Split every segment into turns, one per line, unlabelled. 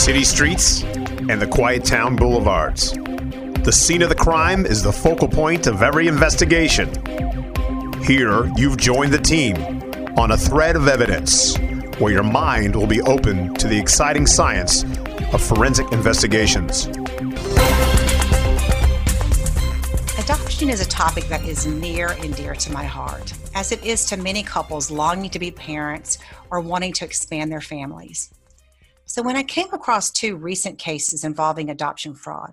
city streets and the quiet town boulevards. The scene of the crime is the focal point of every investigation. Here, you've joined the team on a thread of evidence where your mind will be open to the exciting science of forensic investigations.
Adoption is a topic that is near and dear to my heart, as it is to many couples longing to be parents or wanting to expand their families. So, when I came across two recent cases involving adoption fraud,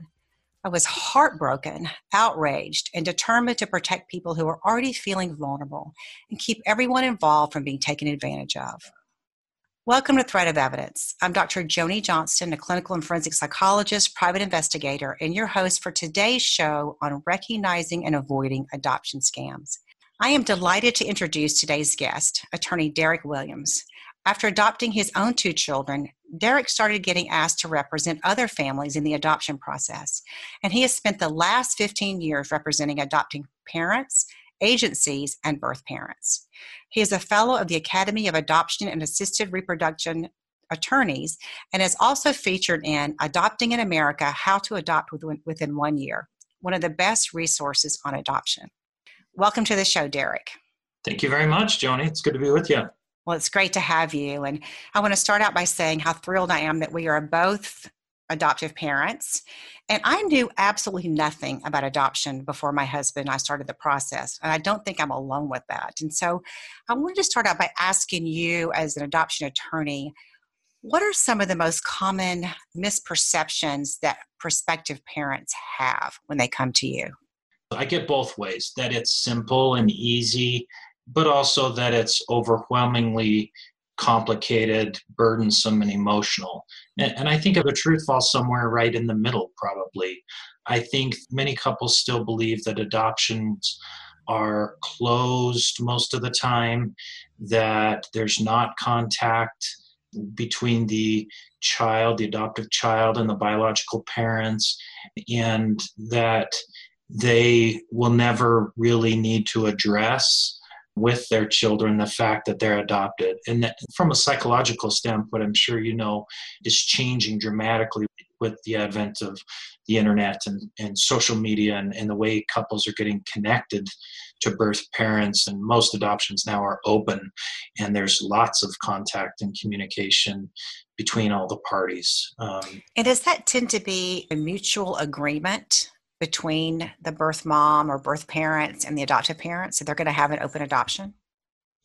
I was heartbroken, outraged, and determined to protect people who are already feeling vulnerable and keep everyone involved from being taken advantage of. Welcome to Thread of Evidence. I'm Dr. Joni Johnston, a clinical and forensic psychologist, private investigator, and your host for today's show on recognizing and avoiding adoption scams. I am delighted to introduce today's guest, attorney Derek Williams. After adopting his own two children, Derek started getting asked to represent other families in the adoption process, and he has spent the last 15 years representing adopting parents, agencies, and birth parents. He is a fellow of the Academy of Adoption and Assisted Reproduction Attorneys and is also featured in Adopting in America How to Adopt Within One Year, one of the best resources on adoption. Welcome to the show, Derek.
Thank you very much, Joni. It's good to be with you.
Well, it's great to have you. And I want to start out by saying how thrilled I am that we are both adoptive parents. And I knew absolutely nothing about adoption before my husband and I started the process. And I don't think I'm alone with that. And so I wanted to start out by asking you, as an adoption attorney, what are some of the most common misperceptions that prospective parents have when they come to you?
I get both ways that it's simple and easy but also that it's overwhelmingly complicated, burdensome, and emotional. And, and, I think the truth falls somewhere right in the middle, probably. I think many couples still believe that adoptions are closed most of the time, that there's not contact between the child, the adoptive child, and the biological parents, and that they will never really need to address with their children the fact that they're adopted. And that from a psychological standpoint, I'm sure you know, is changing dramatically with the advent of the internet and, and social media and, and the way couples are getting connected to birth parents. And most adoptions now are open, and there's lots of contact and communication between all the parties. Um,
and does that tend to be a mutual agreement between the birth mom or birth parents and the adoptive parents so they're going to have an open adoption?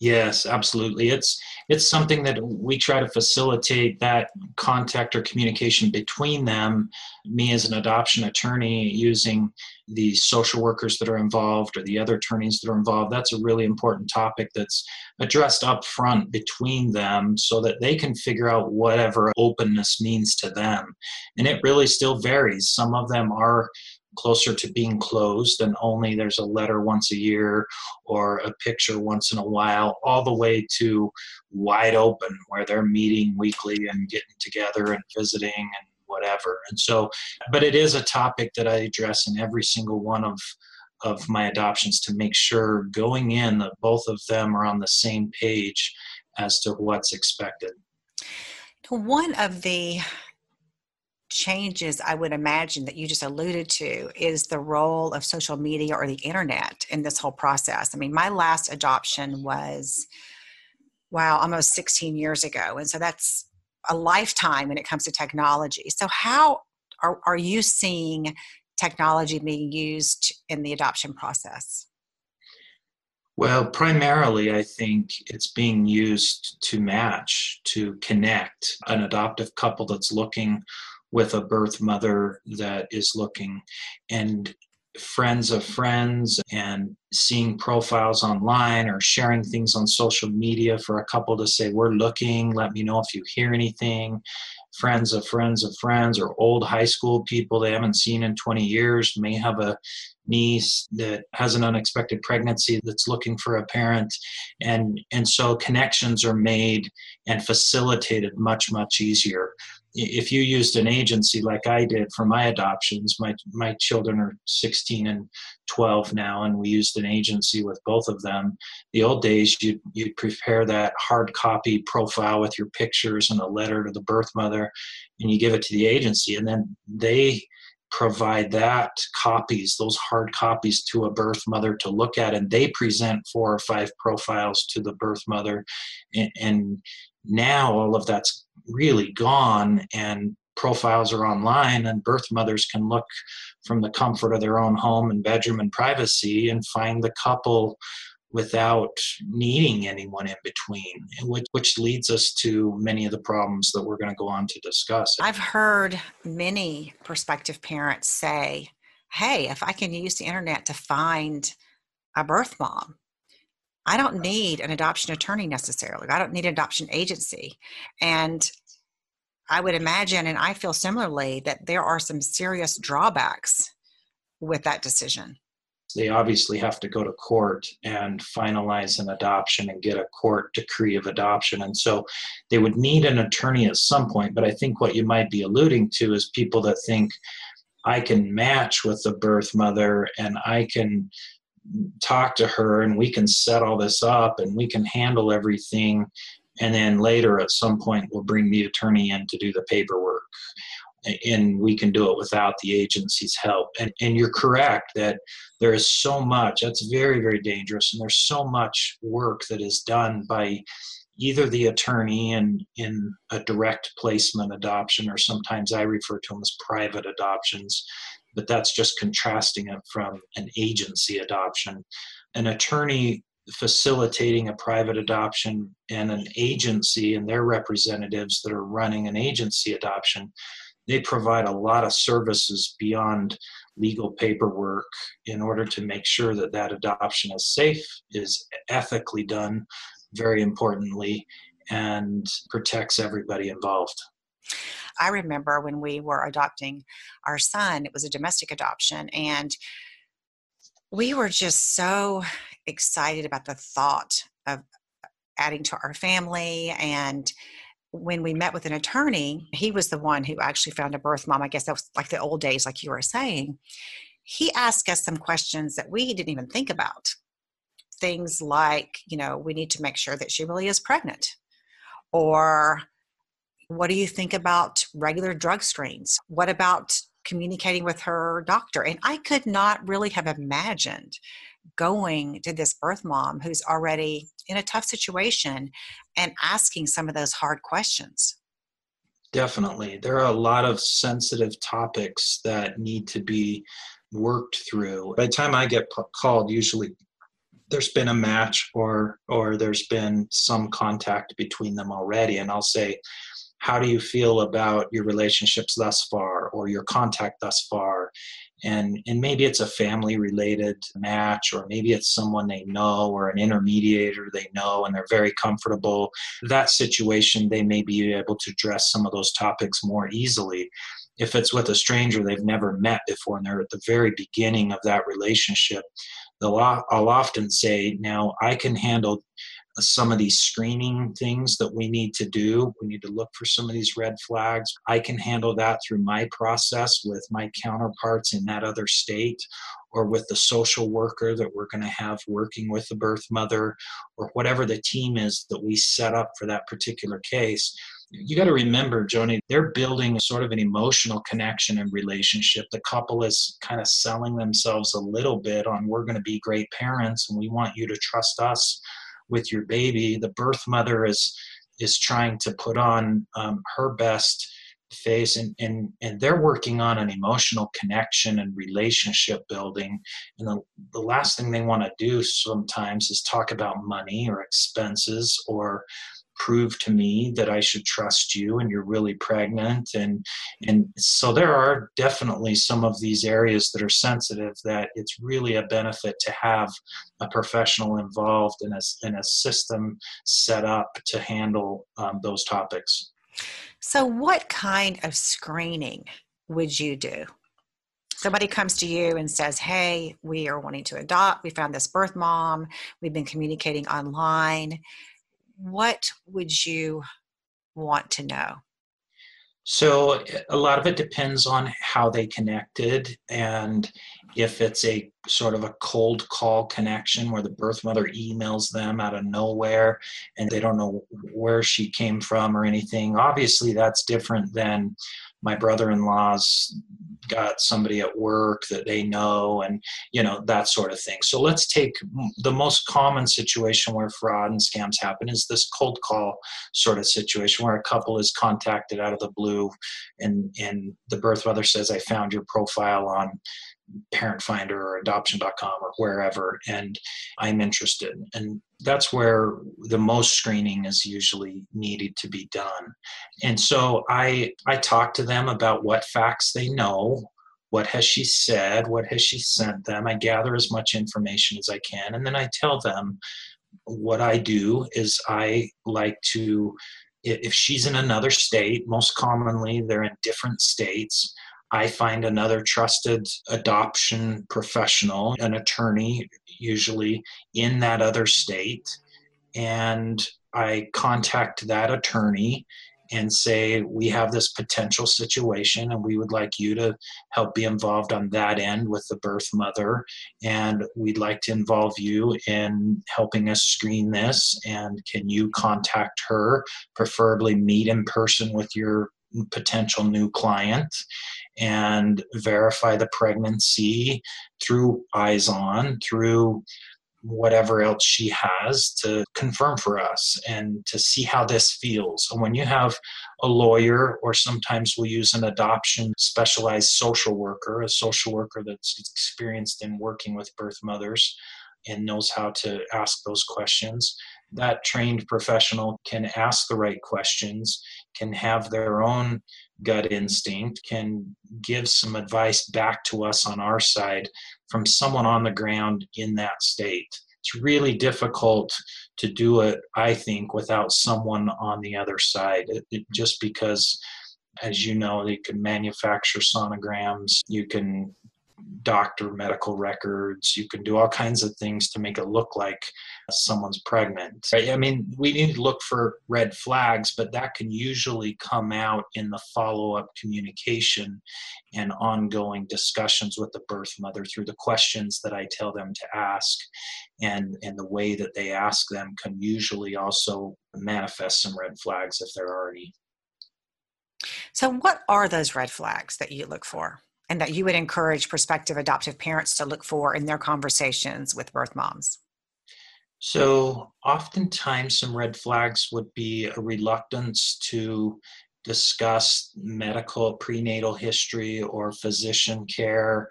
Yes absolutely. It's it's something that we try to facilitate that contact or communication between them. Me as an adoption attorney using the social workers that are involved or the other attorneys that are involved that's a really important topic that's addressed up front between them so that they can figure out whatever openness means to them. And it really still varies. Some of them are closer to being closed and only there's a letter once a year or a picture once in a while, all the way to wide open where they're meeting weekly and getting together and visiting and whatever. And so, but it is a topic that I address in every single one of of my adoptions to make sure going in that both of them are on the same page as to what's expected.
One of the changes I would imagine that you just alluded to is the role of social media or the internet in this whole process. I mean, my last adoption was, wow, almost 16 years ago. And so that's a lifetime when it comes to technology. So, how are, are you seeing technology being used in the adoption process?
Well, primarily, I think it's being used to match, to connect an adoptive couple that's looking with a birth mother that is looking. And friends of friends and seeing profiles online or sharing things on social media for a couple to say we're looking. Let me know if you hear anything. Friends of friends of friends or old high school people they haven't seen in 20 years may have a niece that has an unexpected pregnancy that's looking for a parent. And and so connections are made and facilitated much much easier if you used an agency like I did for my adoptions, my my children are 16 and 12 now, and we used an agency with both of them. The old days, you'd you'd prepare that hard copy profile with your pictures and a letter to the birth mother, and you give it to the agency, and then they provide that copies, those hard copies to a birth mother to look at, and they present four or five profiles to the birth mother, and, and now all of that's really gone and profiles are online and birth mothers can look from the comfort of their own home and bedroom and privacy and find the couple without needing anyone in between which, which leads us to many of the problems that we're going to go on to discuss.
I've heard many prospective parents say hey if i can use the internet to find a birth mom I don't need an adoption attorney necessarily. I don't need an adoption agency. And I would imagine, and I feel similarly, that there are some serious drawbacks with that decision.
They obviously have to go to court and finalize an adoption and get a court decree of adoption. And so they would need an attorney at some point. But I think what you might be alluding to is people that think I can match with the birth mother and I can talk to her and we can set all this up and we can handle everything. And then later at some point we'll bring the attorney in to do the paperwork. And we can do it without the agency's help. And, and you're correct that there is so much that's very very dangerous. And there's so much work that is done by either the attorney in in a direct placement adoption or sometimes i refer to them as private adoptions but that's just contrasting it from an agency adoption. An attorney facilitating a private adoption and an agency and their representatives that are running an agency adoption, they provide a lot of services beyond legal paperwork in order to make sure that that adoption is safe, is ethically done, very importantly, and protects everybody involved.
I remember when we were adopting our son, it was a domestic adoption, and we were just so excited about the thought of adding to our family and when we met with an attorney, he was the one who actually found a birth mom. I guess that was like the old days, like you were saying. He asked us some questions that we didn't even think about. Things like, you know, we need to make sure that she really is pregnant, or what do you think about regular drug screens? What about communicating with her doctor? And I could not really have imagined going to this birth mom who's already in a tough situation and asking some of those hard questions.
Definitely. There are a lot of sensitive topics that need to be worked through. By the time I get called, usually there's been a match or or there's been some contact between them already and I'll say how do you feel about your relationships thus far or your contact thus far? And and maybe it's a family related match or maybe it's someone they know or an intermediator they know and they're very comfortable. That situation they may be able to address some of those topics more easily. If it's with a stranger they've never met before and they're at the very beginning of that relationship they'll i'll often say now i can handle some of these screening things that we need to do. We need to look for some of these red flags. I can handle that through my process with my counterparts in that other state or with the social worker that we're going to have working with the birth mother or whatever the team is that we set up for that particular case. You got to remember, Joni, they're building sort of an emotional connection and relationship. The couple is kind of selling themselves a little bit on we're going to be great parents and we want you to trust us with your baby the birth mother is is trying to put on um, her best face and, and and they're working on an emotional connection and relationship building. And the, the last thing they want to do sometimes is talk about money or expenses or prove to me that I should trust you and you're really pregnant and and so there are definitely some of these areas that are sensitive that it's really a benefit to have a professional involved in a, in a system set up to handle um, those topics.
So what kind of screening would you do? somebody comes to you and says, Hey, we are wanting to adopt. We found this birth mom. We've been communicating online what would you want to know?
So eh, a lot of it depends on how they connected and if it's a sort of a cold call connection where the birth mother emails them out of nowhere and they don't know where she came from or anything. Obviously that's different than my brother-in-law's got somebody at work that they know and you know that sort of thing. So let's take the most common situation where fraud and scams happen is this cold call sort of situation where a couple is contacted out of the blue and and the birth mother says i found your profile on parent finder or adoption.com or wherever and i'm interested. And that's where the most screening is usually needed to be done. And so i i talk to them about what facts they know what has she said what has she sent them. I gather as much information as i can and then i tell them what i do is i like to if she's in another state most commonly they're in different states I find another trusted adoption professional, an attorney, usually in that other state, and I contact that attorney and say, We have this potential situation, and we would like you to help be involved on that end with the birth mother. And we'd like to involve you in helping us screen this. And can you contact her, preferably meet in person with your potential new client and verify the pregnancy through eyes on through whatever else she has to confirm for us and to see how this feels. And when you have a lawyer, or sometimes we'll use an adoption specialized social worker, a social worker that's experienced in working with birth mothers and knows how to ask those questions, that trained professional can ask the right questions, can have their own gut instinct, can give some advice back to us on our side from someone on the ground in that state. It's really difficult to do it, I think, without someone on the other side, it, it, just because, as you know, they can manufacture sonograms, you can doctor medical records. You can do all kinds of things to make it look like someone's pregnant. Right? I mean, we need to look for red flags, but that can usually come out in the follow up communication and ongoing discussions with the birth mother through the questions that I tell them to ask. And, and the way that they ask them can usually also manifest some red flags if there are any.
So, what are those red flags that you look for? and that you would encourage prospective adoptive parents to look for in their conversations with birth moms?
So, oftentimes, some red flags would be a reluctance to discuss medical prenatal history or physician care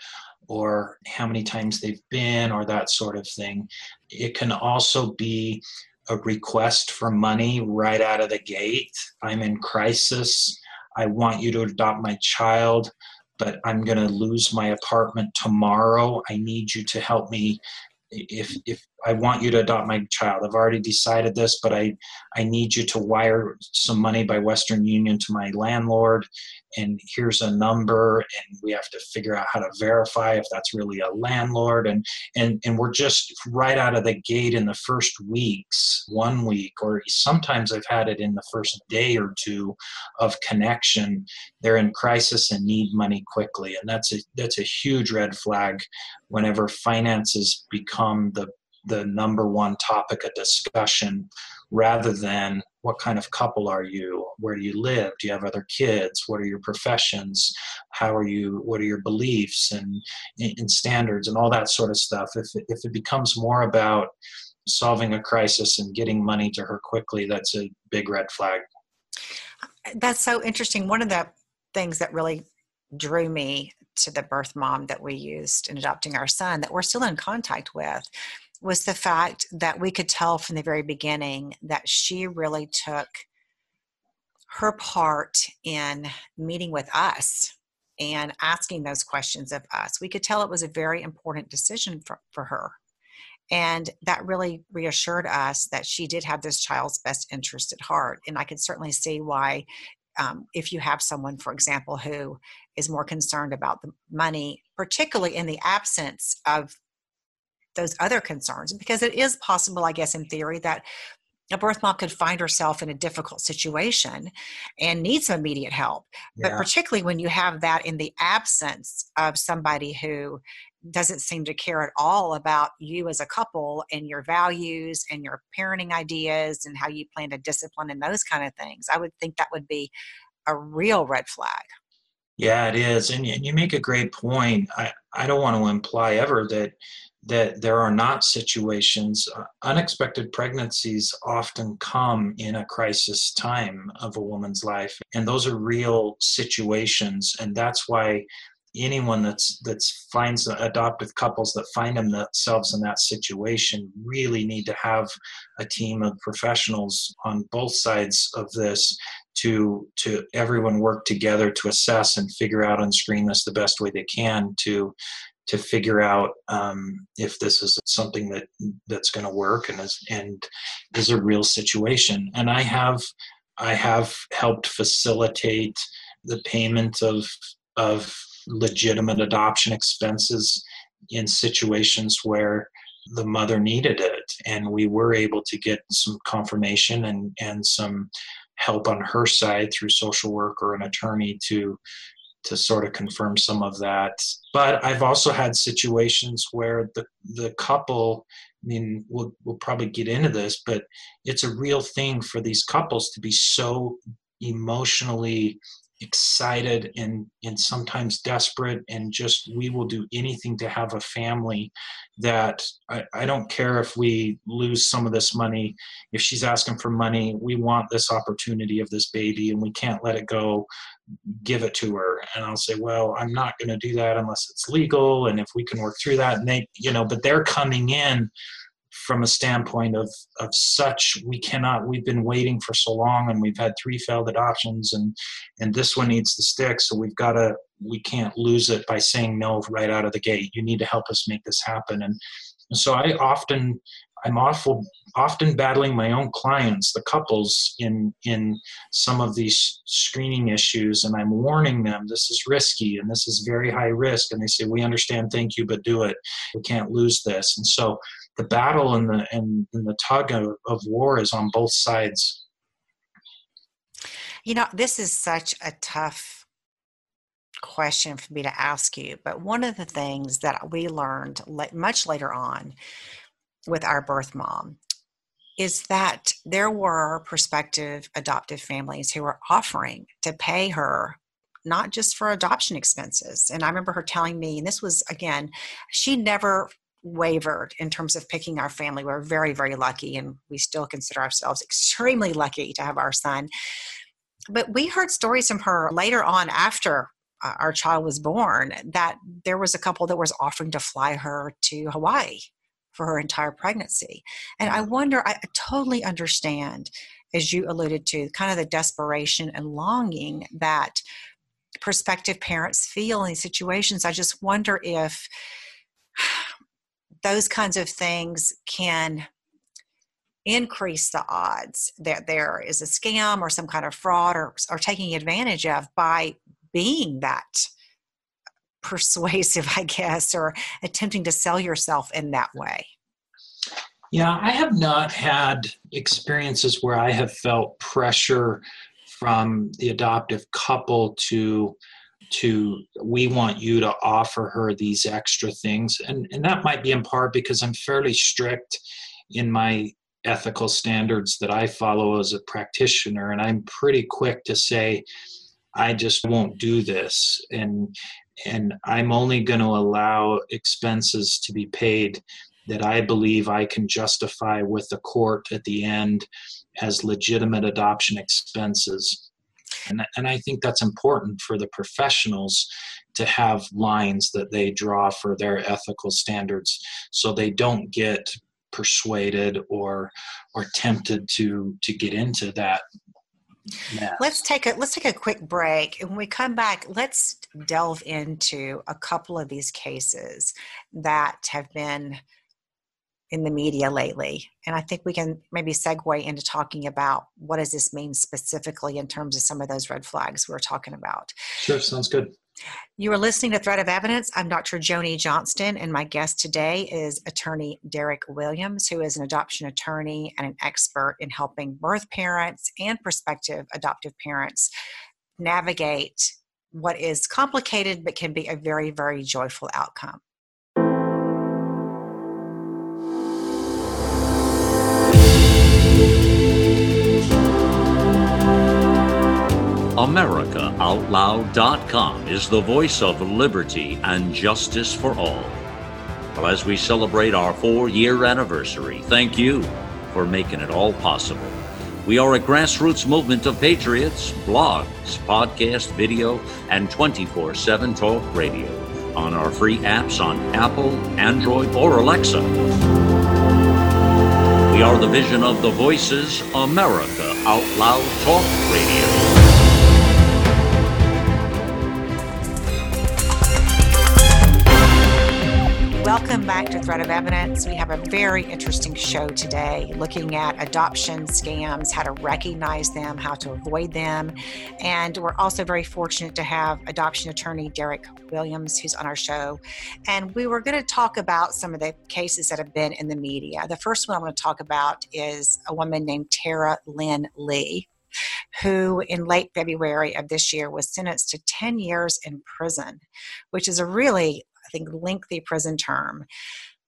or how many times they've been or that sort of thing. It can also be a request for money right out of the gate. I'm in crisis. I want you to adopt my child but I'm going to lose my apartment tomorrow. I need you to help me if if I want you to adopt my child. I've already decided this, but I I need you to wire some money by Western Union to my landlord and here's a number and we have to figure out how to verify if that's really a landlord and and and we're just right out of the gate in the first weeks, one week or sometimes I've had it in the first day or two of connection. They're in crisis and need money quickly and that's a that's a huge red flag whenever finances become the the number one topic of discussion rather than what kind of couple are you? Where do you live? Do you have other kids? What are your professions? How are you what are your beliefs and, and standards and all that sort of stuff? If it, if it becomes more about solving a crisis and getting money to her quickly that's a big red flag.
That's so interesting. One of the things that really drew me to the birth mom that we used in adopting our son that we're still in contact with was the fact that we could tell from the very beginning that she really took her part in meeting with us and asking those questions of us. We could tell it was a very important decision for, for her. And that really reassured us that she did have this child's best interest at heart. And I could certainly see why, um, if you have someone, for example, who is more concerned about the money, particularly in the absence of those other concerns because it is possible i guess in theory that a birth mom could find herself in a difficult situation and need some immediate help. Yeah. But particularly when you have that in the absence of somebody who doesn't seem to care at all about you as a couple and your values and your parenting ideas and how you plan to discipline and those kind of things, I would think that would be a real red flag.
Yeah, it is. And you make a great point. I, I don't want to imply ever that that there are not situations uh, unexpected pregnancies often come in a crisis time of a woman's life and those are real situations and that's why anyone that's that's finds adoptive couples that find themselves in that situation really need to have a team of professionals on both sides of this to to everyone work together to assess and figure out and screen this the best way they can to to figure out um, if this is something that that's going to work and is and is a real situation. And I have I have helped facilitate the payment of of legitimate adoption expenses in situations where the mother needed it and we were able to get some confirmation and and some help on her side through social work or an attorney to to sort of confirm some of that. But I've also had situations where the the couple, I mean, we'll we'll probably get into this, but it's a real thing for these couples to be so emotionally excited and and sometimes desperate and just we will do anything to have a family that I, I don't care if we lose some of this money. If she's asking for money we want this opportunity of this baby and we can't let it go. Give it to her. And i'll say well i'm not going to do that unless it's legal and if we can work through that and they you know but they're coming in from a standpoint of of such we cannot we've been waiting for so long and we've had three failed adoptions and and this one needs to stick. So we've got to we can't lose it by saying no right out of the gate. You need to help us make this happen. And, and so i often i'm awful often battling my own clients the couples in in some of these screening issues and i'm warning them this is risky and this is very high risk. And they say we understand thank you but do it. We can't lose this. And so the battle and the and, and the tug of, of war is on both sides.
You know, this is such a tough question for me to ask you, but one of the things that we learned much later on with our birth mom is that there were prospective adoptive families who were offering to pay her not just for adoption expenses. And I remember her telling me, and this was again, she never wavered in terms of picking our family. We're very, very lucky, and we still consider ourselves extremely lucky to have our son. But we heard stories from her later on after uh, our child was born that there was a couple that was offering to fly her to Hawaii for her entire pregnancy. And I wonder, I totally understand, as you alluded to, kind of the desperation and longing that prospective parents feel in these situations. I just wonder if those kinds of things can increase the odds that there is a scam or some kind of fraud or, or taking advantage of by being that persuasive, I guess, or attempting to sell yourself in that way?
Yeah, I have not had experiences where I have felt pressure from the adoptive couple to to we want you to offer her these extra things. And and that might be in part because i'm fairly strict in my ethical standards that i follow as a practitioner. And i'm pretty quick to say i just won't do this. And and i'm only going to allow expenses to be paid that i believe i can justify with the court at the end as legitimate adoption expenses and, and I think that's important for the professionals to have lines that they draw for their ethical standards so they don't get persuaded or or tempted to to get into that.
Let's take a let's take a quick break. And when we come back, let's delve into a couple of these cases that have been in the media lately. And I think we can maybe segue into talking about what does this mean specifically in terms of some of those red flags we're talking about.
Sure, sounds good.
You are listening to Thread of Evidence. I'm Dr. Joni Johnston, and my guest today is attorney Derek Williams, who is an adoption attorney and an expert in helping birth parents and prospective adoptive parents navigate what is complicated but can be a very, very joyful outcome.
AmericaOutloud.com is the voice of liberty and justice for all. Well, as we celebrate our four year anniversary, thank you for making it all possible. We are a grassroots movement of patriots, blogs, podcast, video, and 24 7 talk radio on our free apps on Apple, Android, or Alexa. We are the vision of the Voices America Out Loud Talk Radio.
Welcome back to Thread of Evidence. We have a very interesting show today looking at adoption scams, how to recognize them, how to avoid them. And we're also very fortunate to have adoption attorney Derek Williams, who's on our show. And we were going to talk about some of the cases that have been in the media. The first one I want to talk about is a woman named Tara Lynn Lee who in late February of this year was sentenced to 10 years in prison, which is a really think, lengthy prison term.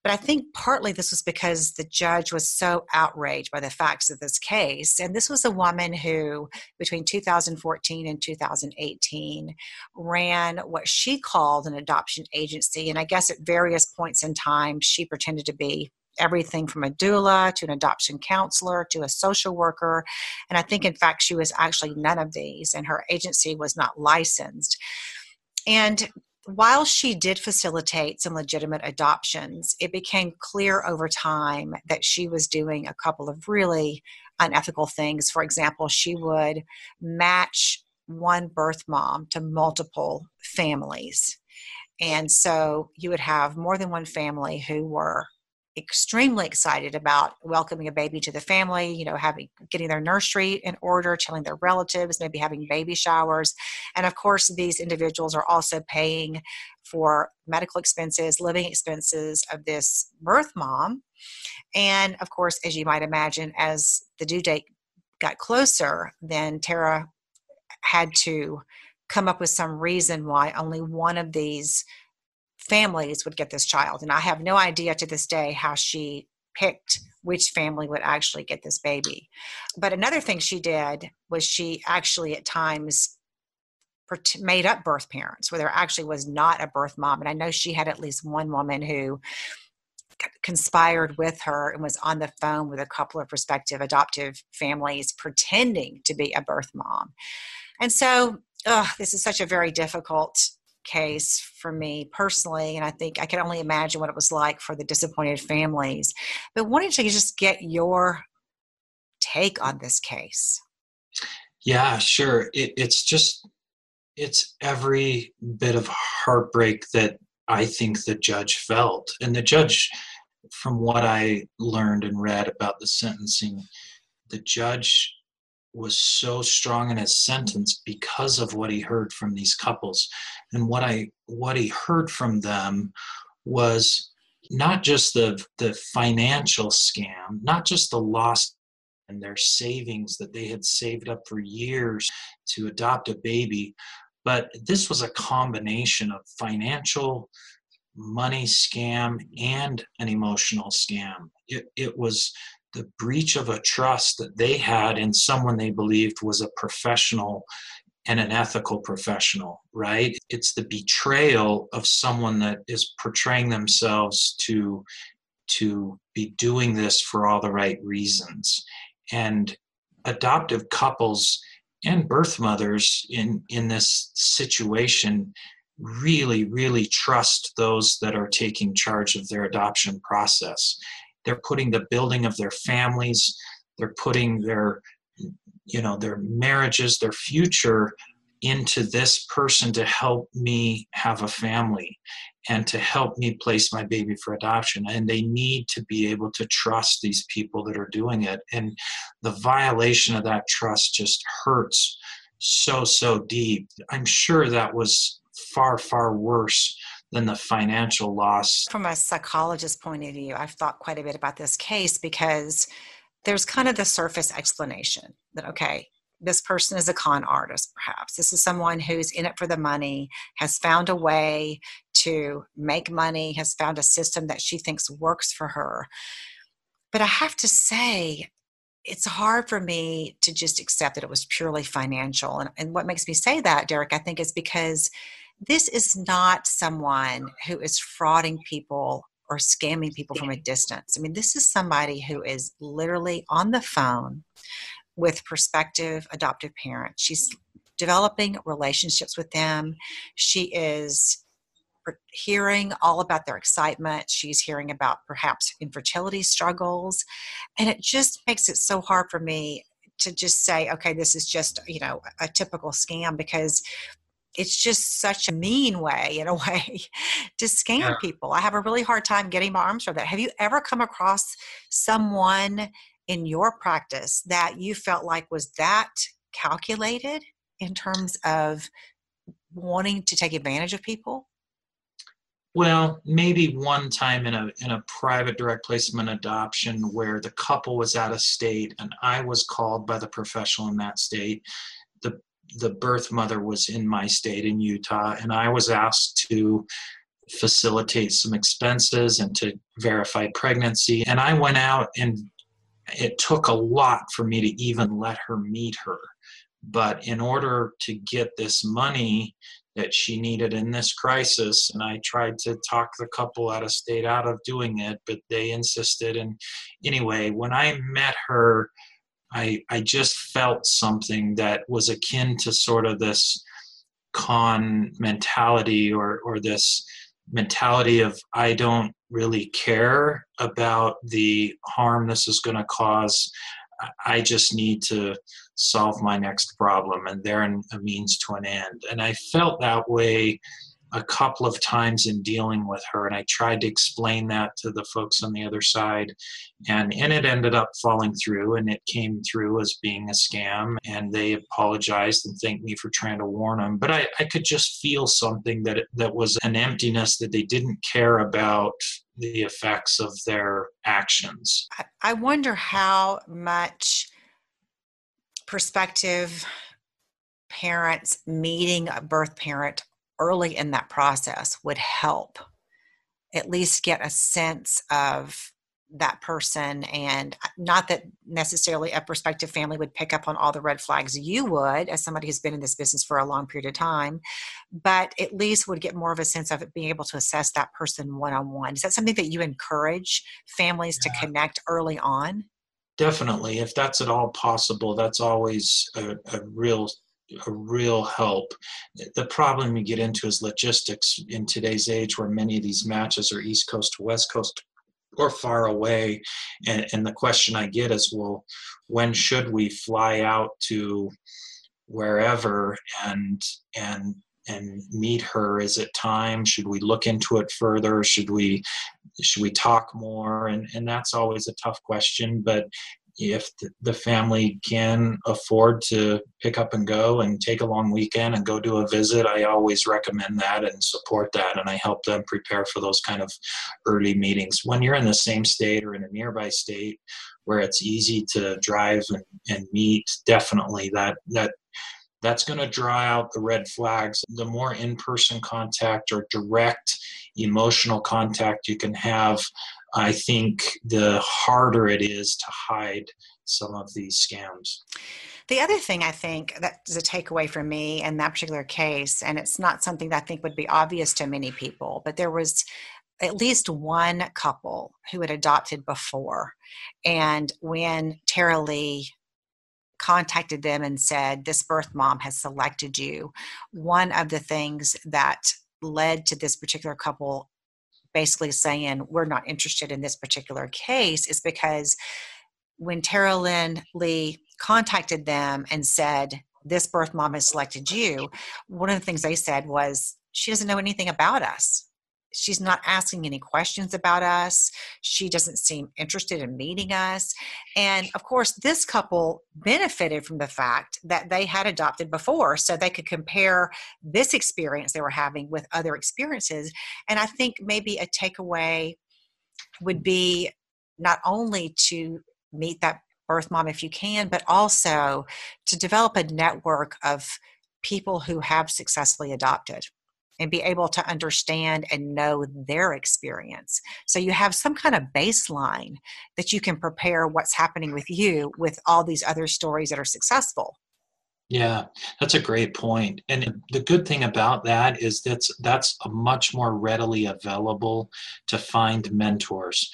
But I think partly this was because the judge was so outraged by the facts of this case. And this was a woman who, between 2014 and 2018, ran what she called an adoption agency. And I guess at various points in time, she pretended to be everything from a doula to an adoption counselor to a social worker. And I think, in fact, she was actually none of these, and her agency was not licensed. And while she did facilitate some legitimate adoptions, it became clear over time that she was doing a couple of really unethical things. For example, she would match one birth mom to multiple families. And so you would have more than one family who were extremely excited about welcoming a baby to the family you know having getting their nursery in order telling their relatives maybe having baby showers. And of course these individuals are also paying for medical expenses living expenses of this birth mom. And of course as you might imagine as the due date got closer then tara had to come up with some reason why only one of these families would get this child. And I have no idea to this day how she picked which family would actually get this baby. But another thing she did was she actually at times made up birth parents where there actually was not a birth mom. And I know she had at least one woman who conspired with her and was on the phone with a couple of prospective adoptive families pretending to be a birth mom. And so, oh, this is such a very difficult case for me personally, and I think I can only imagine what it was like for the disappointed families. But wanted to just get your take on this case.
Yeah, sure. It, it's just it's every bit of heartbreak that I think the judge felt, and the judge, from what I learned and read about the sentencing, the judge was so strong in his sentence because of what he heard from these couples. And what i what he heard from them was not just the the financial scam not just the loss and their savings that they had saved up for years to adopt a baby but this was a combination of financial money scam and an emotional scam. It, it was the breach of a trust that they had in someone they believed was a professional and an ethical professional, right? It's the betrayal of someone that is portraying themselves to to be doing this for all the right reasons. And adoptive couples and birth mothers in in this situation really really trust those that are taking charge of their adoption process they're putting the building of their families. They're putting their you know their marriages their future into this person to help me have a family and to help me place my baby for adoption. And they need to be able to trust these people that are doing it. And the violation of that trust just hurts so so deep. I'm sure that was far, far worse than the financial loss.
From a psychologist point of view, I've thought quite a bit about this case because there's kind of the surface explanation that, okay, this person is a con artist, perhaps. This is someone who's in it for the money, has found a way to make money, has found a system that she thinks works for her. But I have to say, it's hard for me to just accept that it was purely financial. And, and what makes me say that, Derek, I think is because this is not someone who is frauding people or scamming people from a distance. I mean, this is somebody who is literally on the phone with prospective adoptive parents. She's developing relationships with them. She is hearing all about their excitement. She's hearing about perhaps infertility struggles. And it just makes it so hard for me to just say, okay, this is just, you know, a typical scam because it's just such a mean way in a way to scam yeah. people. I have a really hard time getting my arms around that. Have you ever come across someone in your practice that you felt like was that calculated in terms of wanting to take advantage of people?
Well, maybe one time in a in a private direct placement adoption where the couple was out of state and I was called by the professional in that state. The the birth mother was in my state in Utah and I was asked to facilitate some expenses and to verify pregnancy and I went out and it took a lot for me to even let her meet her. But in order to get this money that she needed in this crisis, and I tried to talk the couple out of state out of doing it, but they insisted. And anyway, when I met her, I, I just felt something that was akin to sort of this con mentality or, or this mentality of I don't really care about the harm this is going to cause. I just need to solve my next problem, and they're a means to an end. And I felt that way a couple of times in dealing with her and i tried to explain that to the folks on the other side and and it ended up falling through and it came through as being a scam and they apologized and thanked me for trying to warn them but i, I could just feel something that that was an emptiness that they didn't care about the effects of their actions.
I wonder how much perspective parents meeting a birth parent early in that process would help at least get a sense of that person and uh, not that necessarily a prospective family would pick up on all the red flags you would as somebody who's been in this business for a long period of time but at least would get more of a sense of it being able to assess that person one-on-one. Is that something that you encourage families yeah. to connect early on?
Definitely. If that's at all possible that's always a, a real a real help. The problem you get into is logistics in today's age, where many of these matches are East Coast to West Coast or far away. And, and the question I get is, well, when should we fly out to wherever and and and meet her is it time should we look into it further should we should we talk more and and that's always a tough question but if the family can afford to pick up and go and take a long weekend and go do a visit, I always recommend that and support that. And I help them prepare for those kind of early meetings. When you're in the same state or in a nearby state where it's easy to drive and, and meet, definitely that that that's going to draw out the red flags. The more in person contact or direct emotional contact you can have, I think the harder it is to hide some of these scams.
The other thing I think that is a takeaway for me in that particular case, and it's not something that I think would be obvious to many people, but there was at least one couple who had adopted before. And when Tara Lee contacted them and said, This birth mom has selected you, one of the things that led to this particular couple basically saying we're not interested in this particular case is because when Tara Lynn Lee contacted them and said, This birth mom has selected you, one of the things they said was, She doesn't know anything about us. She's not asking any questions about us. She doesn't seem interested in meeting us. And of course, this couple benefited from the fact that they had adopted before, so they could compare this experience they were having with other experiences. And I think maybe a takeaway would be not only to meet that birth mom if you can, but also to develop a network of people who have successfully adopted and be able to understand and know their experience. So you have some kind of baseline that you can prepare what's happening with you with all these other stories that are successful.
Yeah, that's a great point. And the good thing about that is that's that's much more readily available to find mentors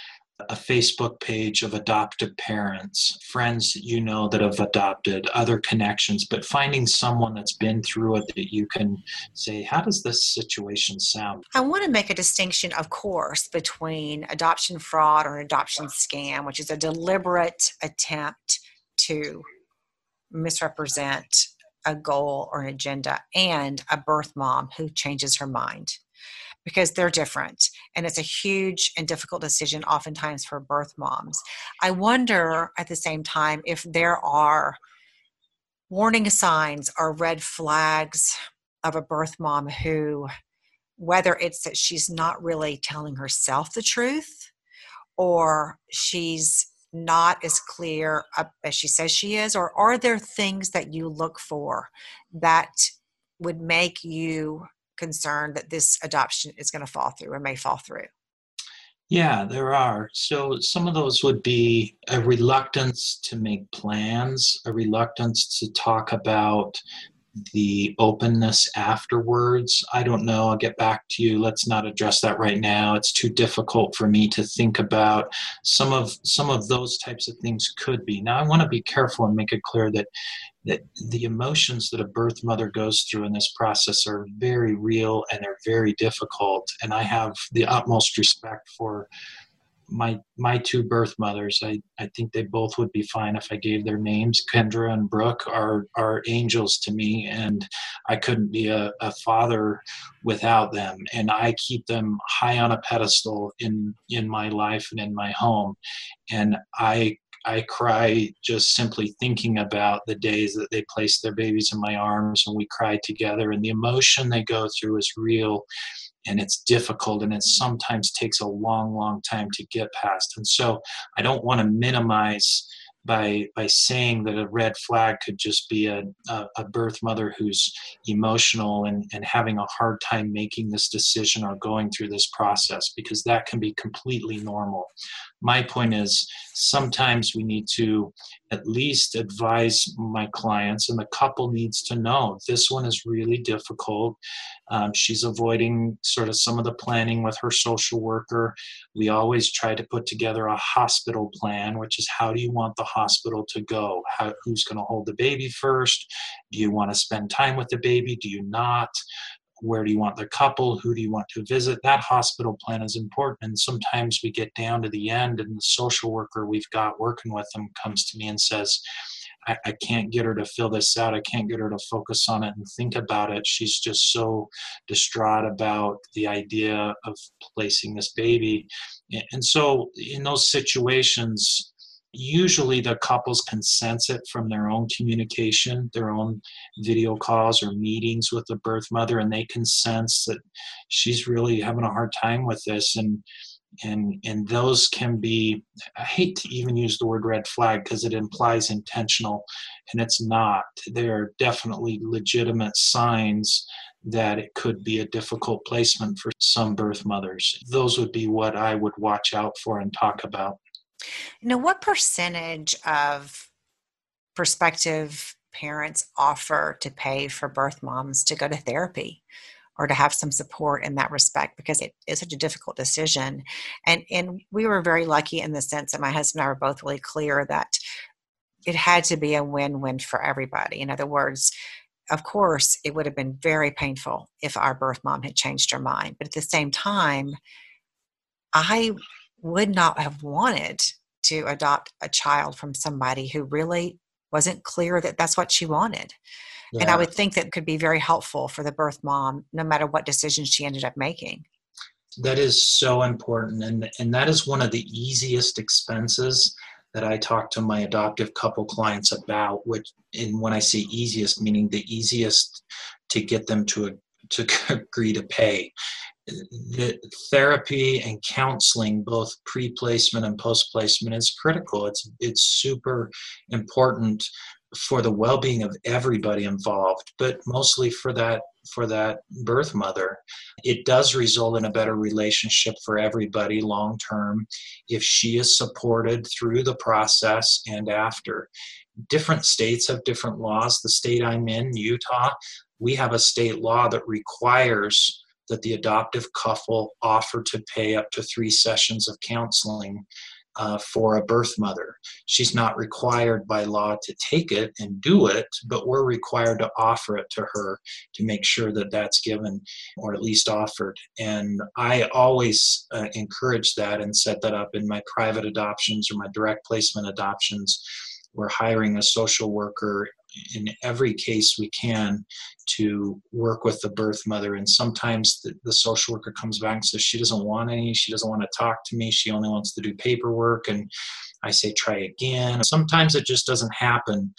a Facebook page of adoptive parents, friends that you know that have adopted, other connections, but finding someone that's been through it that you can say, How does this situation sound?
I want to make a distinction, of course, between adoption fraud or an adoption scam, which is a deliberate attempt to misrepresent a goal or an agenda, and a birth mom who changes her mind because they're different and it's a huge and difficult decision oftentimes for birth moms. I wonder at the same time if there are warning signs or red flags of a birth mom who whether it's that she's not really telling herself the truth or she's not as clear as she says she is or are there things that you look for that would make you concerned that this adoption is going to fall through or may fall through?
Yeah, there are. So some of those would be a reluctance to make plans, a reluctance to talk about the openness afterwards. I don't know. I'll get back to you. Let's not address that right now. It's too difficult for me to think about. Some of some of those types of things could be. Now I want to be careful and make it clear that that the emotions that a birth mother goes through in this process are very real and they're very difficult. And I have the utmost respect for my my two birth mothers. I, I think they both would be fine if i gave their names. Kendra and brooke are are angels to me and i couldn't be a, a father without them. And i keep them high on a pedestal in in my life and in my home. And i I cry just simply thinking about the days that they placed their babies in my arms and we cried together. And the emotion they go through is real and it's difficult and it sometimes takes a long long time to get past and so i don't want to minimize by by saying that a red flag could just be a, a, a, birth mother who's emotional and, and having a hard time making this decision or going through this process because that can be completely normal my point is sometimes we need to at least advise my clients and the couple needs to know this one is really difficult. Um, she's avoiding sort of some of the planning with her social worker. We always try to put together a hospital plan which is how do you want the hospital to go? How, who's going to hold the baby first? Do you want to spend time with the baby? Do you not where do you want the couple who do you want to visit? That hospital plan is important and sometimes we get down to the end and the social worker we've got working with them comes to me and says I, I, can't get her to fill this out. I can't get her to focus on it and think about it. She's just so distraught about the idea of placing this baby. And so in those situations usually the couples can sense it from their own communication their own video calls or meetings with the birth mother and they can sense that she's really having a hard time with this. And and and those can be i hate to even use the word red flag because it implies intentional and it's not. There are definitely legitimate signs that it could be a difficult placement for some birth mothers. Those would be what i would watch out for and talk about
now, what percentage of prospective parents offer to pay for birth moms to go to therapy or to have some support in that respect? Because it is such a difficult decision. And and we were very lucky in the sense that my husband and I were both really clear that it had to be a win-win for everybody. In other words of course it would have been very painful if our birth mom had changed her mind. But at the same time I would not have wanted to adopt a child from somebody who really wasn't clear that that's what she wanted. Yeah. And I would think that could be very helpful for the birth mom, no matter what decision she ended up making.
That is so important. And, and that is one of the easiest expenses that I talk to my adoptive couple clients about, which, and when I say easiest, meaning the easiest to get them to, to agree to pay. The therapy and counseling, both pre-placement and post-placement, is critical. It's it's super important for the well-being of everybody involved, but mostly for that for that birth mother. It does result in a better relationship for everybody long term if she is supported through the process and after. Different states have different laws. The state I'm in, Utah, we have a state law that requires that the adoptive couple offer to pay up to three sessions of counseling uh, for a birth mother. She's not required by law to take it and do it, but we're required to offer it to her to make sure that that's given or at least offered. And I always uh, encourage that and set that up in my private adoptions or my direct placement adoptions. We're hiring a social worker in every case we can to work with the birth mother. And sometimes the, the, social worker comes back and says she doesn't want any, she doesn't want to talk to me, she only wants to do paperwork. And I say, try again. Sometimes it just doesn't happen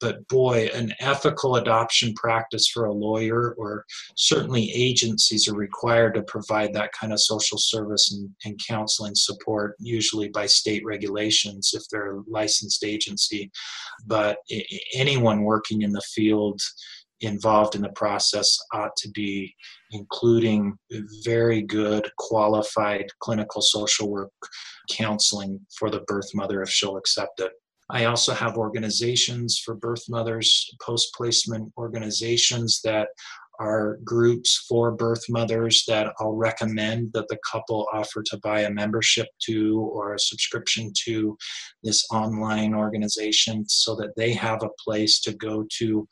but boy, an ethical adoption practice for a lawyer, or certainly agencies are required to provide that kind of social service and, and counseling support, usually by state regulations if they're a licensed agency. But anyone working in the field involved in the process ought to be including very good qualified clinical social work counseling for the birth mother if she'll accept it I also have organizations for birth mothers, post placement organizations that are groups for birth mothers that I'll recommend that the couple offer to buy a membership to or a subscription to this online organization so that they have a place to go to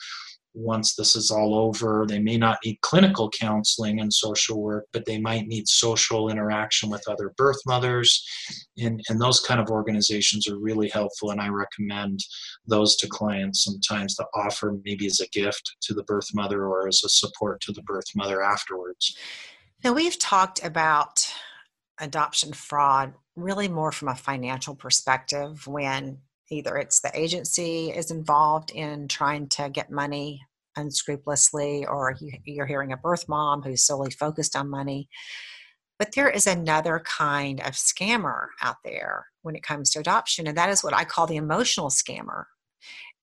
once this is all over. They may not need clinical counseling and social work, but they might need social interaction with other birth mothers. And, and those kind of organizations are really helpful, and I recommend those to clients sometimes to offer maybe as a gift to the birth mother or as a support to the birth mother afterwards.
Now, we've talked about adoption fraud really more from a financial perspective when either it's the agency is involved in trying to get money unscrupulously or you're hearing a birth mom who's solely focused on money. But there is another kind of scammer out there when it comes to adoption and that is what i call the emotional scammer.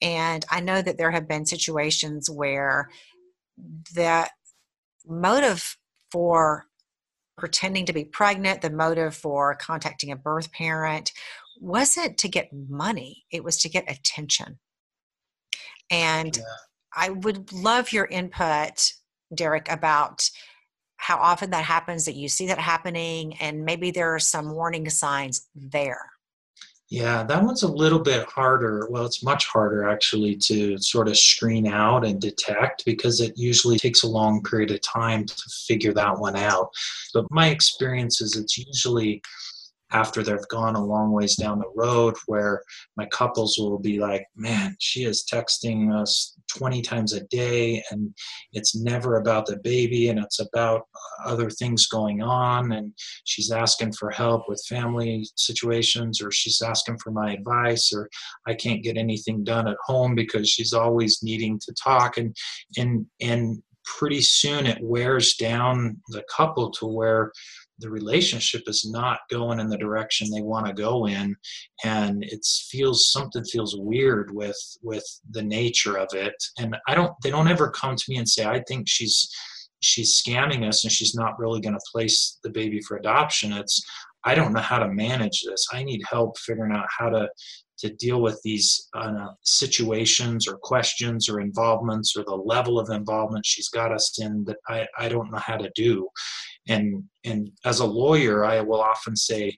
And i know that there have been situations where the motive for pretending to be pregnant the motive for contacting a birth parent wasn't to get money, it was to get attention. And yeah. I would love your input, Derek, about how often that happens, that you see that happening, and maybe there are some warning signs there.
Yeah, that one's a little bit harder. Well, it's much harder actually to sort of screen out and detect because it usually takes a long period of time to figure that one out. But my experience is it's usually after they've gone a long ways down the road where my couples will be like man she is texting us 20 times a day and it's never about the baby and it's about other things going on and she's asking for help with family situations or she's asking for my advice or i can't get anything done at home because she's always needing to talk and and and pretty soon it wears down the couple to where the relationship is not going in the direction they want to go in and it feels something feels weird with with the nature of it. And i don't they don't ever come to me and say i think she's she's scamming us and she's not really going to place the baby for adoption. It's i don't know how to manage this. I need help figuring out how to to deal with these uh, situations or questions or involvements or the level of involvement she's got us in that I, I don't know how to do and and as a lawyer i will often say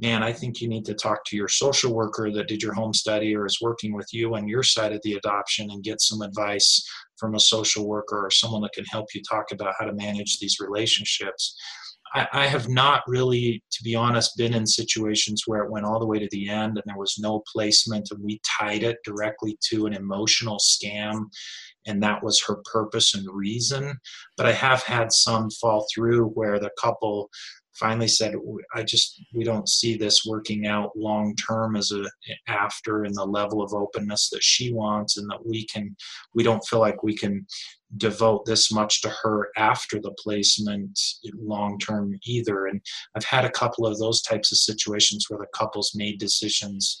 man i think you need to talk to your social worker that did your home study or is working with you on your side of the adoption and get some advice from a social worker or someone that can help you talk about how to manage these relationships. I, I have not really, to be honest, been in situations where it went all the way to the end and there was no placement and we tied it directly to an emotional scam and that was her purpose and reason. But I have had some fall through where the couple finally said i just we don't see this working out long term as a eh, after and the level of openness that she wants and that we can we don't feel like we can devote this much to her after the placement long term either and i've had a couple of those types of situations where the couples made decisions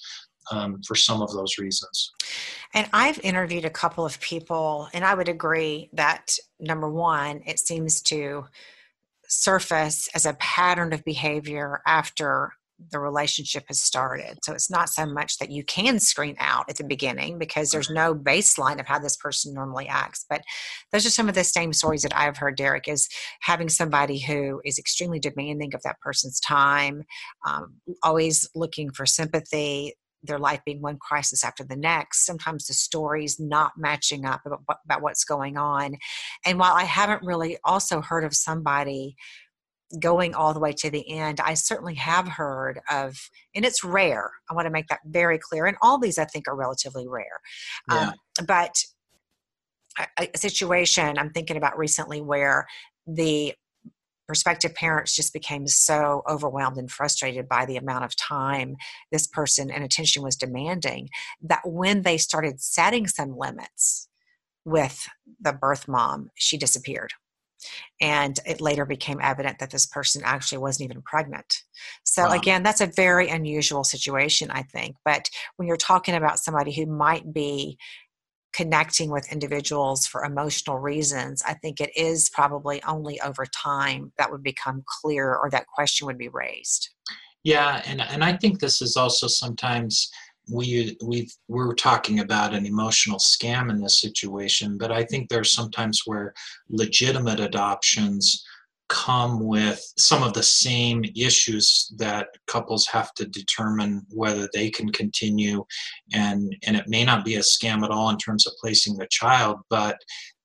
um, for some of those reasons.
And I've interviewed a couple of people, and I would agree that number one, it seems to surface as a pattern of behavior after the relationship has started. So it's not so much that you can screen out at the beginning because there's no baseline of how this person normally acts. But those are some of the same stories that I've heard, Derek, is having somebody who is extremely demanding of that person's time, um, always looking for sympathy, their life being one crisis after the next sometimes the stories not matching up about, about what's going on and while i haven't really also heard of somebody going all the way to the end i certainly have heard of and it's rare i want to make that very clear and all these i think are relatively rare yeah. um, but a, a situation i'm thinking about recently where the prospective parents just became so overwhelmed and frustrated by the amount of time this person and attention was demanding that when they started setting some limits with the birth mom, she disappeared. And it later became evident that this person actually wasn't even pregnant. So, wow. again, that's a very unusual situation, I think. But when you're talking about somebody who might be connecting with individuals for emotional reasons, I think it is probably only over time that would become clear or that question would be raised.
Yeah, and and I think this is also sometimes we we we're talking about an emotional scam in this situation, but I think there's sometimes where legitimate adoptions come with some of the same issues that couples have to determine whether they can continue and and it may not be a scam at all in terms of placing the child but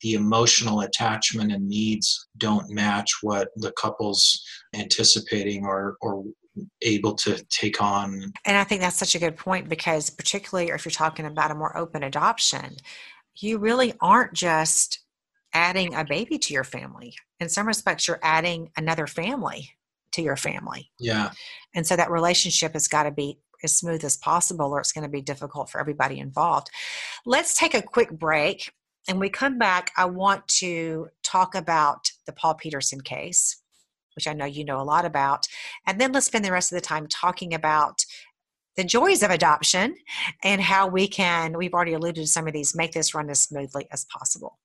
the emotional attachment and needs don't match what the couple's anticipating or or able to take on
and i think that's such a good point because particularly if you're talking about a more open adoption you really aren't just adding a baby to your family. In some respects, you're adding another family to your family.
Yeah.
And so that relationship has got to be as smooth as possible, or it's going to be difficult for everybody involved. Let's take a quick break. And we come back, I want to talk about the Paul Petersen case, which I know you know a lot about. And then let's spend the rest of the time talking about the joys of adoption and how we can, we've already alluded to some of these, make this run as smoothly as possible.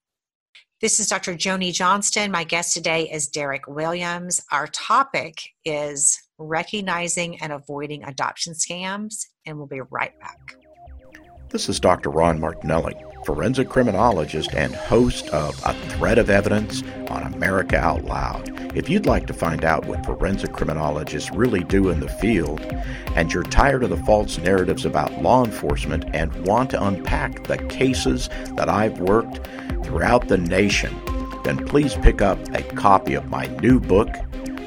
This is Dr. Joni Johnston. My guest today is Derek Williams. Our topic is recognizing and avoiding adoption scams, and we'll be right back.
This is Dr. Ron Martinelli, forensic criminologist and host of A Thread of Evidence on America Out Loud. If you'd like to find out what forensic criminologists really do in the field, and you're tired of the false narratives about law enforcement and want to unpack the cases that I've worked, throughout the nation, then please pick up a copy of my new book,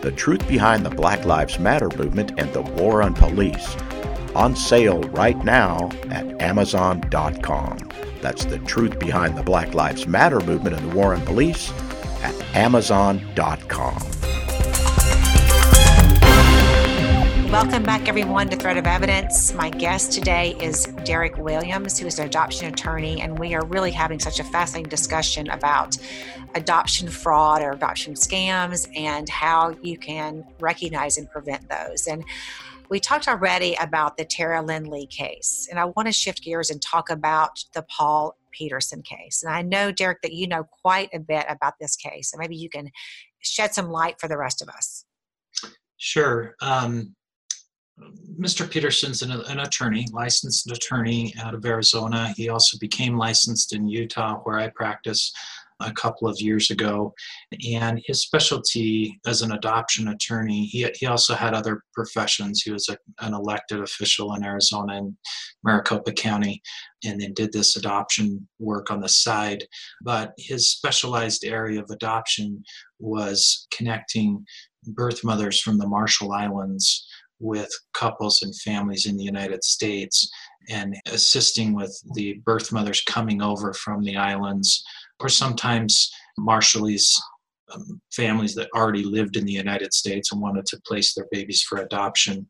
The Truth Behind the Black Lives Matter Movement and the War on Police, on sale right now at Amazon.com. That's The Truth Behind the Black Lives Matter Movement and the War on Police at Amazon.com.
Welcome back, everyone, to Thread of Evidence. My guest today is Derek Williams, who is an adoption attorney, and we are really having such a fascinating discussion about adoption fraud or adoption scams and how you can recognize and prevent those. And we talked already about the Tara Lynn Lee case, and I want to shift gears and talk about the Paul Petersen case. And I know, Derek, that you know quite a bit about this case, and maybe you can shed some light for the rest of us.
Sure. Um, Mr. Petersen's an, an, attorney, licensed attorney out of Arizona. He also became licensed in Utah, where I practice a couple of years ago. And his specialty as an adoption attorney, he, he also had other professions. He was a, an elected official in Arizona in Maricopa County and then did this adoption work on the side. But his specialized area of adoption was connecting birth mothers from the Marshall Islands with couples and families in the United States and assisting with the birth mothers coming over from the islands or sometimes Marshallese um, families that already lived in the United States and wanted to place their babies for adoption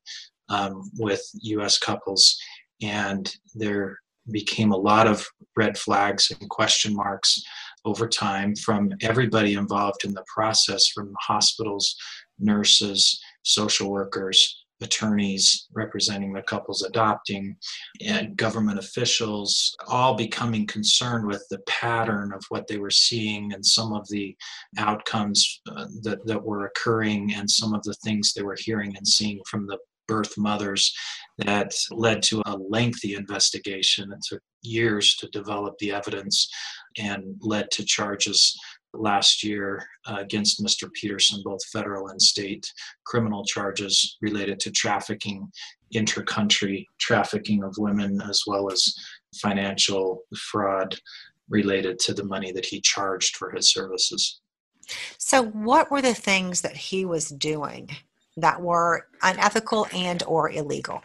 um, with U.S. couples, and there became a lot of red flags and question marks over time from everybody involved in the process, from hospitals, nurses, social workers, attorneys representing the couples adopting, and government officials, all becoming concerned with the pattern of what they were seeing and some of the outcomes uh, that, that were occurring and some of the things they were hearing and seeing from the birth mothers that led to a lengthy investigation. It took years to develop the evidence and led to charges last year uh, against Mr. Petersen, both federal and state criminal charges related to trafficking, inter-country trafficking of women, as well as financial fraud related to the money that he charged for his services.
So, what were the things that he was doing that were unethical and or illegal?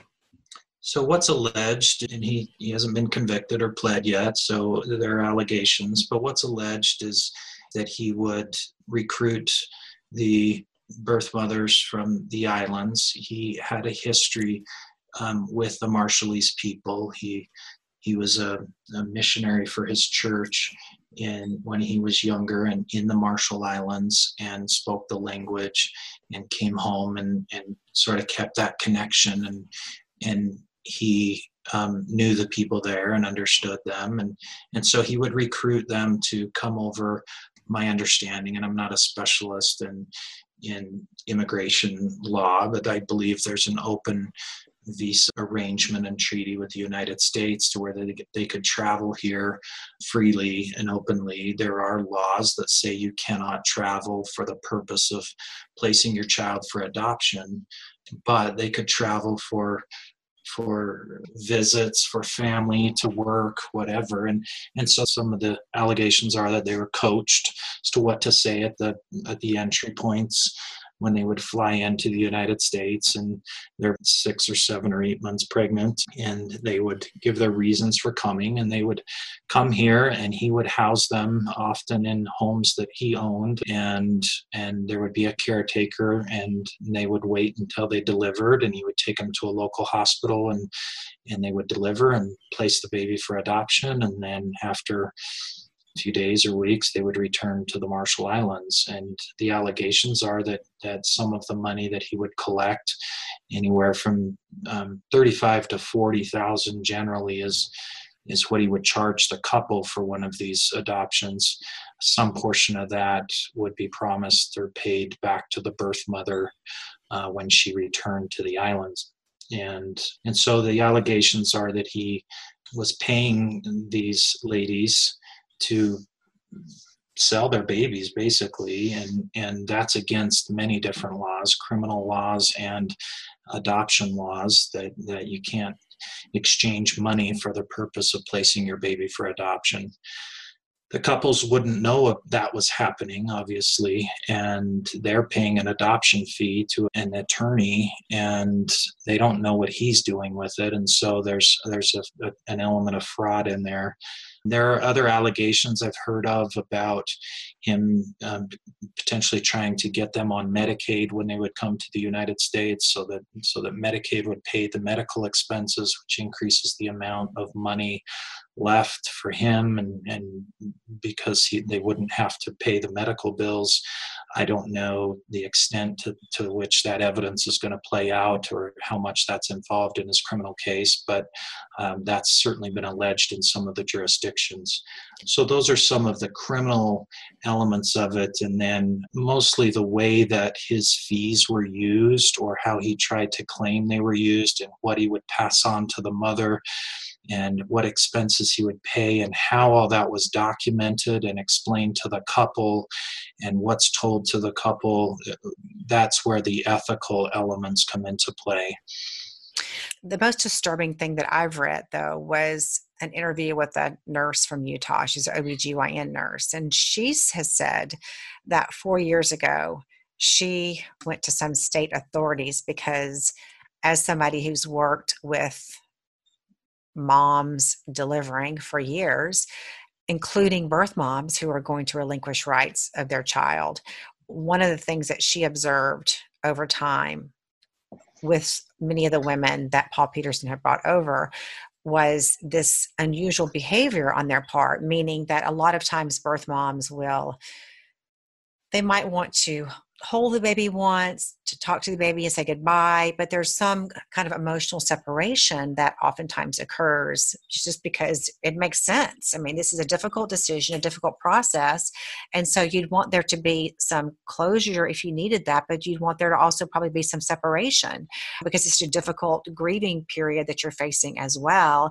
So what's alleged, and he, he hasn't been convicted or pled yet, so there are allegations, but what's alleged is that he would recruit the birth mothers from the islands. He had a history um, with the Marshallese people. He he was a, a, missionary for his church in when he was younger and in the Marshall Islands and spoke the language and came home and, and sort of kept that connection and and he um, knew the people there and understood them and and so he would recruit them to come over my understanding, and I'm not a specialist in in immigration law, but I believe there's an open visa arrangement and treaty with the United States to where they, they could travel here freely and openly. There are laws that say you cannot travel for the purpose of placing your child for adoption, but they could travel for for visits, for family, to work, whatever. And and so some of the allegations are that they were coached as to what to say at the at the entry points when they would fly into the United States and they're six or seven or eight months pregnant and they would give their reasons for coming and they would come here and he would house them often in homes that he owned and and there would be a caretaker and they would wait until they delivered and he would take them to a local hospital and and they would deliver and place the baby for adoption and then after few days or weeks, they would return to the Marshall Islands. And the allegations are that that some of the money that he would collect, anywhere from um, thirty-five to forty thousand, generally is is what he would charge the couple for one of these adoptions. Some portion of that would be promised or paid back to the birth mother uh, when she returned to the islands. And and so the allegations are that he was paying these ladies to sell their babies basically. And and that's against many different laws criminal laws and adoption laws that that you can't exchange money for the purpose of placing your baby for adoption. The couples wouldn't know that was happening obviously and they're paying an adoption fee to an attorney and they don't know what he's doing with it. And so there's there's a, a, an element of fraud in there there are other allegations I've heard of about him um, potentially trying to get them on Medicaid when they would come to the United States, so that so that Medicaid would pay the medical expenses, which increases the amount of money left for him, and and because he, they wouldn't have to pay the medical bills. I don't know the extent to, to which that evidence is going to play out or how much that's involved in his criminal case, but um, that's certainly been alleged in some of the jurisdictions. So, those are some of the criminal elements of it, and then mostly the way that his fees were used or how he tried to claim they were used and what he would pass on to the mother and what expenses he would pay and how all that was documented and explained to the couple and what's told to the couple that's where the ethical elements come into play.
The most disturbing thing that i've read though was an interview with a nurse from utah. She's an obgyn nurse and she has said that four years ago she went to some state authorities because as somebody who's worked with moms delivering for years including birth moms who are going to relinquish rights of their child. One of the things that she observed over time with many of the women that Paul Petersen had brought over was this unusual behavior on their part, meaning that a lot of times birth moms will, they might want to hold the baby once, to talk to the baby and say goodbye, but there's some kind of emotional separation that oftentimes occurs just because it makes sense. I mean, this is a difficult decision, a difficult process. And so you'd want there to be some closure if you needed that, but you'd want there to also probably be some separation because it's a difficult grieving period that you're facing as well.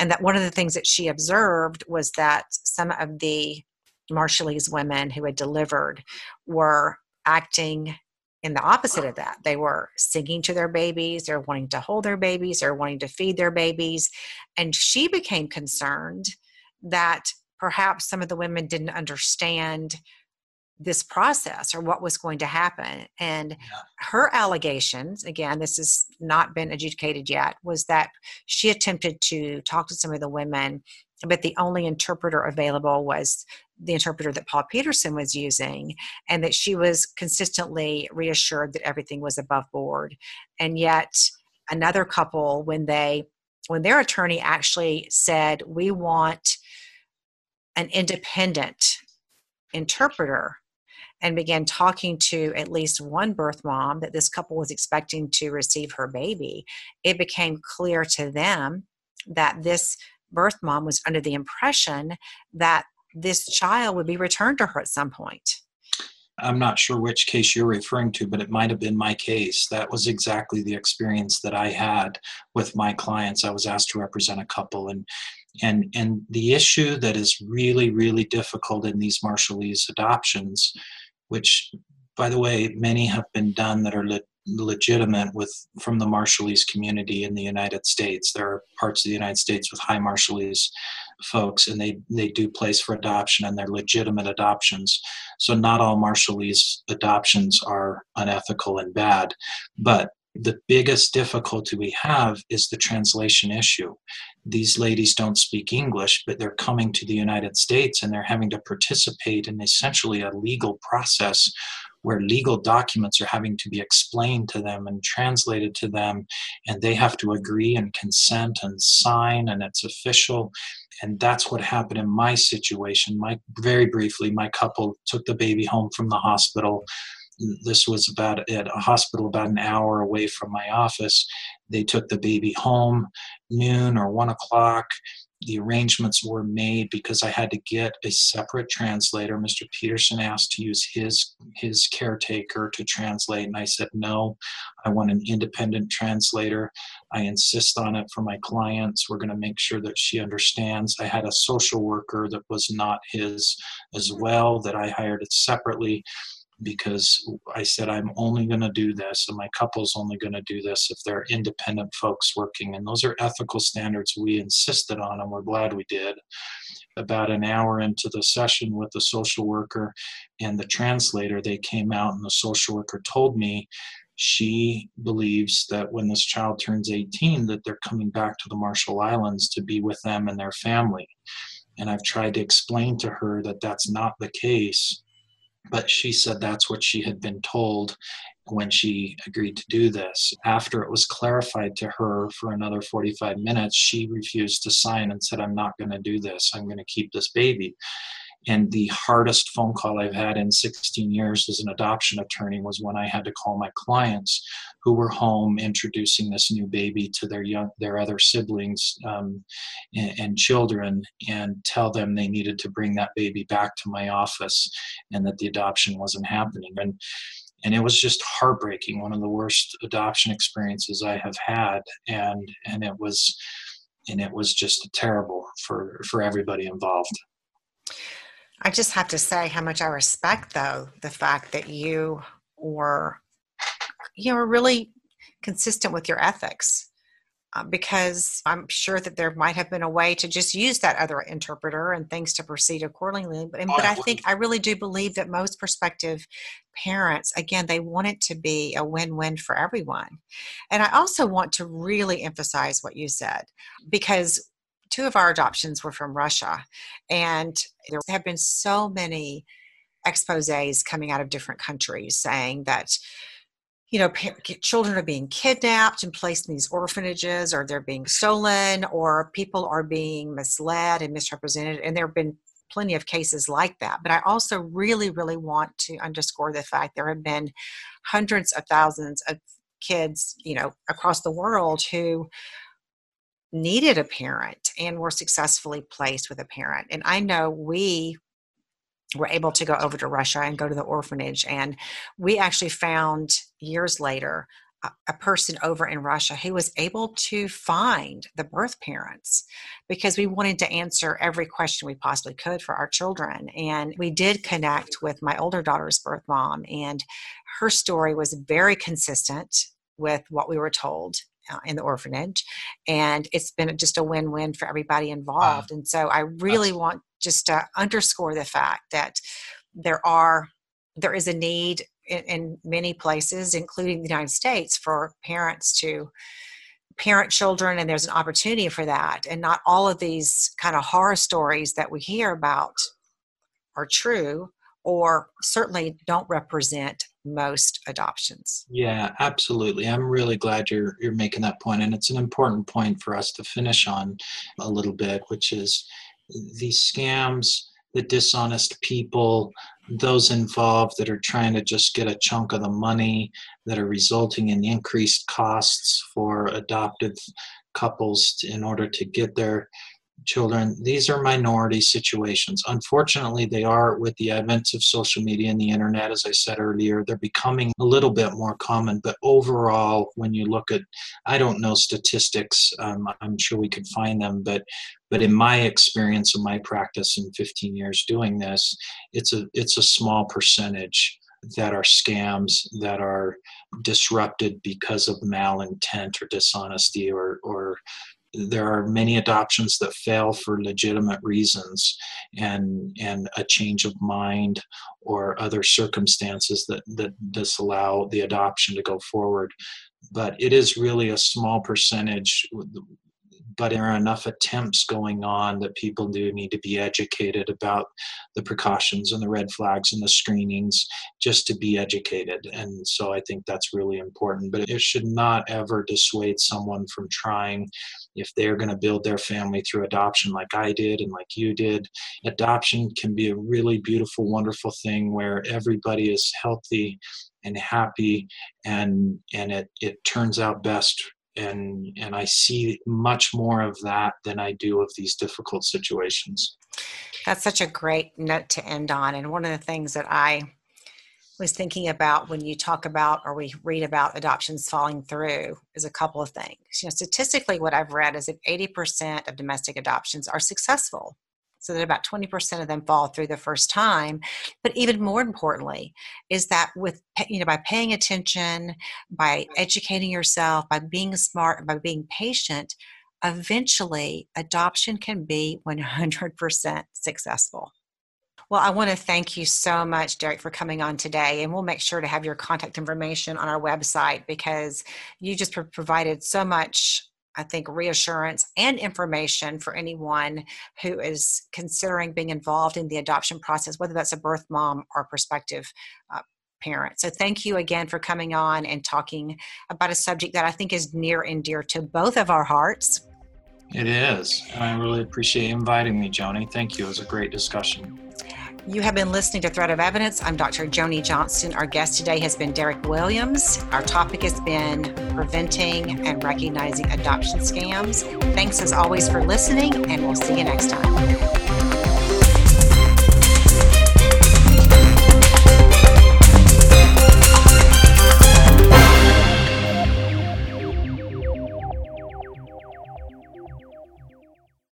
And that one of the things that she observed was that some of the Marshallese women who had delivered were acting in the opposite of that. They were singing to their babies, they're wanting to hold their babies, they're wanting to feed their babies. And she became concerned that perhaps some of the women didn't understand this process or what was going to happen. And yeah. her allegations, again, this has not been adjudicated yet, was that she attempted to talk to some of the women, but the only interpreter available was the interpreter that Paul Petersen was using, and that she was consistently reassured that everything was above board. And yet, another couple, when they when their attorney actually said, "We want an independent interpreter," and began talking to at least one birth mom that this couple was expecting to receive her baby, it became clear to them that this birth mom was under the impression that this child would be returned to her at some point.
I'm not sure which case you're referring to, but it might have been my case. That was exactly the experience that I had with my clients. I was asked to represent a couple, and and and the issue that is really really difficult in these Marshallese adoptions, which by the way many have been done that are legitimate with from the Marshallese community in the United States. There are parts of the United States with high Marshallese folks, and they they do place for adoption, and they're legitimate adoptions. So not all Marshallese adoptions are unethical and bad, but the biggest difficulty we have is the translation issue. These ladies don't speak English, but they're coming to the United States and they're having to participate in essentially a legal process where legal documents are having to be explained to them and translated to them, and they have to agree and consent and sign, and it's official. And that's what happened in my situation. My very briefly, my couple took the baby home from the hospital. This was about at a hospital about an hour away from my office. They took the baby home noon or one o'clock the arrangements were made because I had to get a separate translator. Mr. Petersen asked to use his his caretaker to translate, and I said no. I want an independent translator. I insist on it for my clients. We're going to make sure that she understands. I had a social worker that was not his as well that I hired it separately because I said I'm only going to do this, and my couple's only going to do this if they're independent folks working. And those are ethical standards we insisted on, and we're glad we did. About an hour into the session with the social worker and the translator, they came out, and the social worker told me she believes that when this child turns 18 that they're coming back to the marshall islands to be with them and their family and i've tried to explain to her that that's not the case but she said that's what she had been told when she agreed to do this. After it was clarified to her for another 45 minutes, she refused to sign and said, I'm not going to do this. I'm going to keep this baby. And the hardest phone call I've had in 16 years as an adoption attorney was when I had to call my clients who were home introducing this new baby to their young, their other siblings um, and, and children, and tell them they needed to bring that baby back to my office, and that the adoption wasn't happening. And and it was just heartbreaking one of the worst adoption experiences i have had and and it was and it was just terrible for for everybody involved
I just have to say how much I respect, though, the fact that you were, you were really consistent with your ethics. Uh, because I'm sure that there might have been a way to just use that other interpreter and things to proceed accordingly. But, but I think I really do believe that most prospective parents, again, they want it to be a win win for everyone. And I also want to really emphasize what you said because two of our adoptions were from Russia. And there have been so many exposes coming out of different countries saying that you know children are being kidnapped and placed in these orphanages or they're being stolen or people are being misled and misrepresented and there have been plenty of cases like that but i also really really want to underscore the fact there have been hundreds of thousands of kids you know across the world who needed a parent and were successfully placed with a parent and i know we were able to go over to Russia and go to the orphanage. And we actually found years later a, person over in Russia who was able to find the birth parents because we wanted to answer every question we possibly could for our children. And we did connect with my older daughter's birth mom, and her story was very consistent with what we were told Uh, in the orphanage and it's been just a win-win for everybody involved wow. and so i really want just to underscore the fact that there are there is a need in, in many places, including the United States, for parents to parent children, and there's an opportunity for that. And not all of these kind of horror stories that we hear about are true, or certainly don't represent most adoptions.
Yeah, absolutely. I'm really glad you're you're making that point and it's an important point for us to finish on a little bit which is these scams, the dishonest people, those involved that are trying to just get a chunk of the money that are resulting in increased costs for adoptive couples in order to get their children. These are minority situations. Unfortunately, they are with the advent of social media and the internet, as I said earlier, they're becoming a little bit more common. But overall, when you look at, I don't know statistics, um, I'm sure we could find them, but but in my experience and my practice in 15 years doing this, it's a it's a small percentage that are scams that are disrupted because of malintent or dishonesty or or there are many adoptions that fail for legitimate reasons and and a change of mind or other circumstances that that disallow the adoption to go forward. But it is really a small percentage but there are enough attempts going on that people do need to be educated about the precautions and the red flags and the screenings just to be educated. And so I think that's really important. But it should not ever dissuade someone from trying if they're going to build their family through adoption like I did and like you did. Adoption can be a really beautiful, wonderful thing where everybody is healthy and happy and and it, it turns out best and and I see much more of that than I do of these difficult situations.
That's such a great note to end on. And one of the things that I was thinking about when you talk about or we read about adoptions falling through is a couple of things. You know, statistically, what I've read is that 80% of domestic adoptions are successful, so that about 20% of them fall through the first time but even more importantly is that with you know by paying attention by educating yourself by being smart by being patient eventually adoption can be 100% successful well, I want to thank you so much, Derek, for coming on today. And we'll make sure to have your contact information on our website because you just provided so much I think, reassurance and information for anyone who is considering being involved in the adoption process, whether that's a birth mom or prospective uh, parent. So, thank you again for coming on and talking about a subject that I think is near and dear to both of our hearts.
It is. I really appreciate inviting me, Joni. Thank you. It was a great discussion.
You have been listening to Thread of Evidence. I'm Dr. Joni Johnston. Our guest today has been Derek Williams. Our topic has been preventing and recognizing adoption scams. Thanks as always for listening, and we'll see you next time.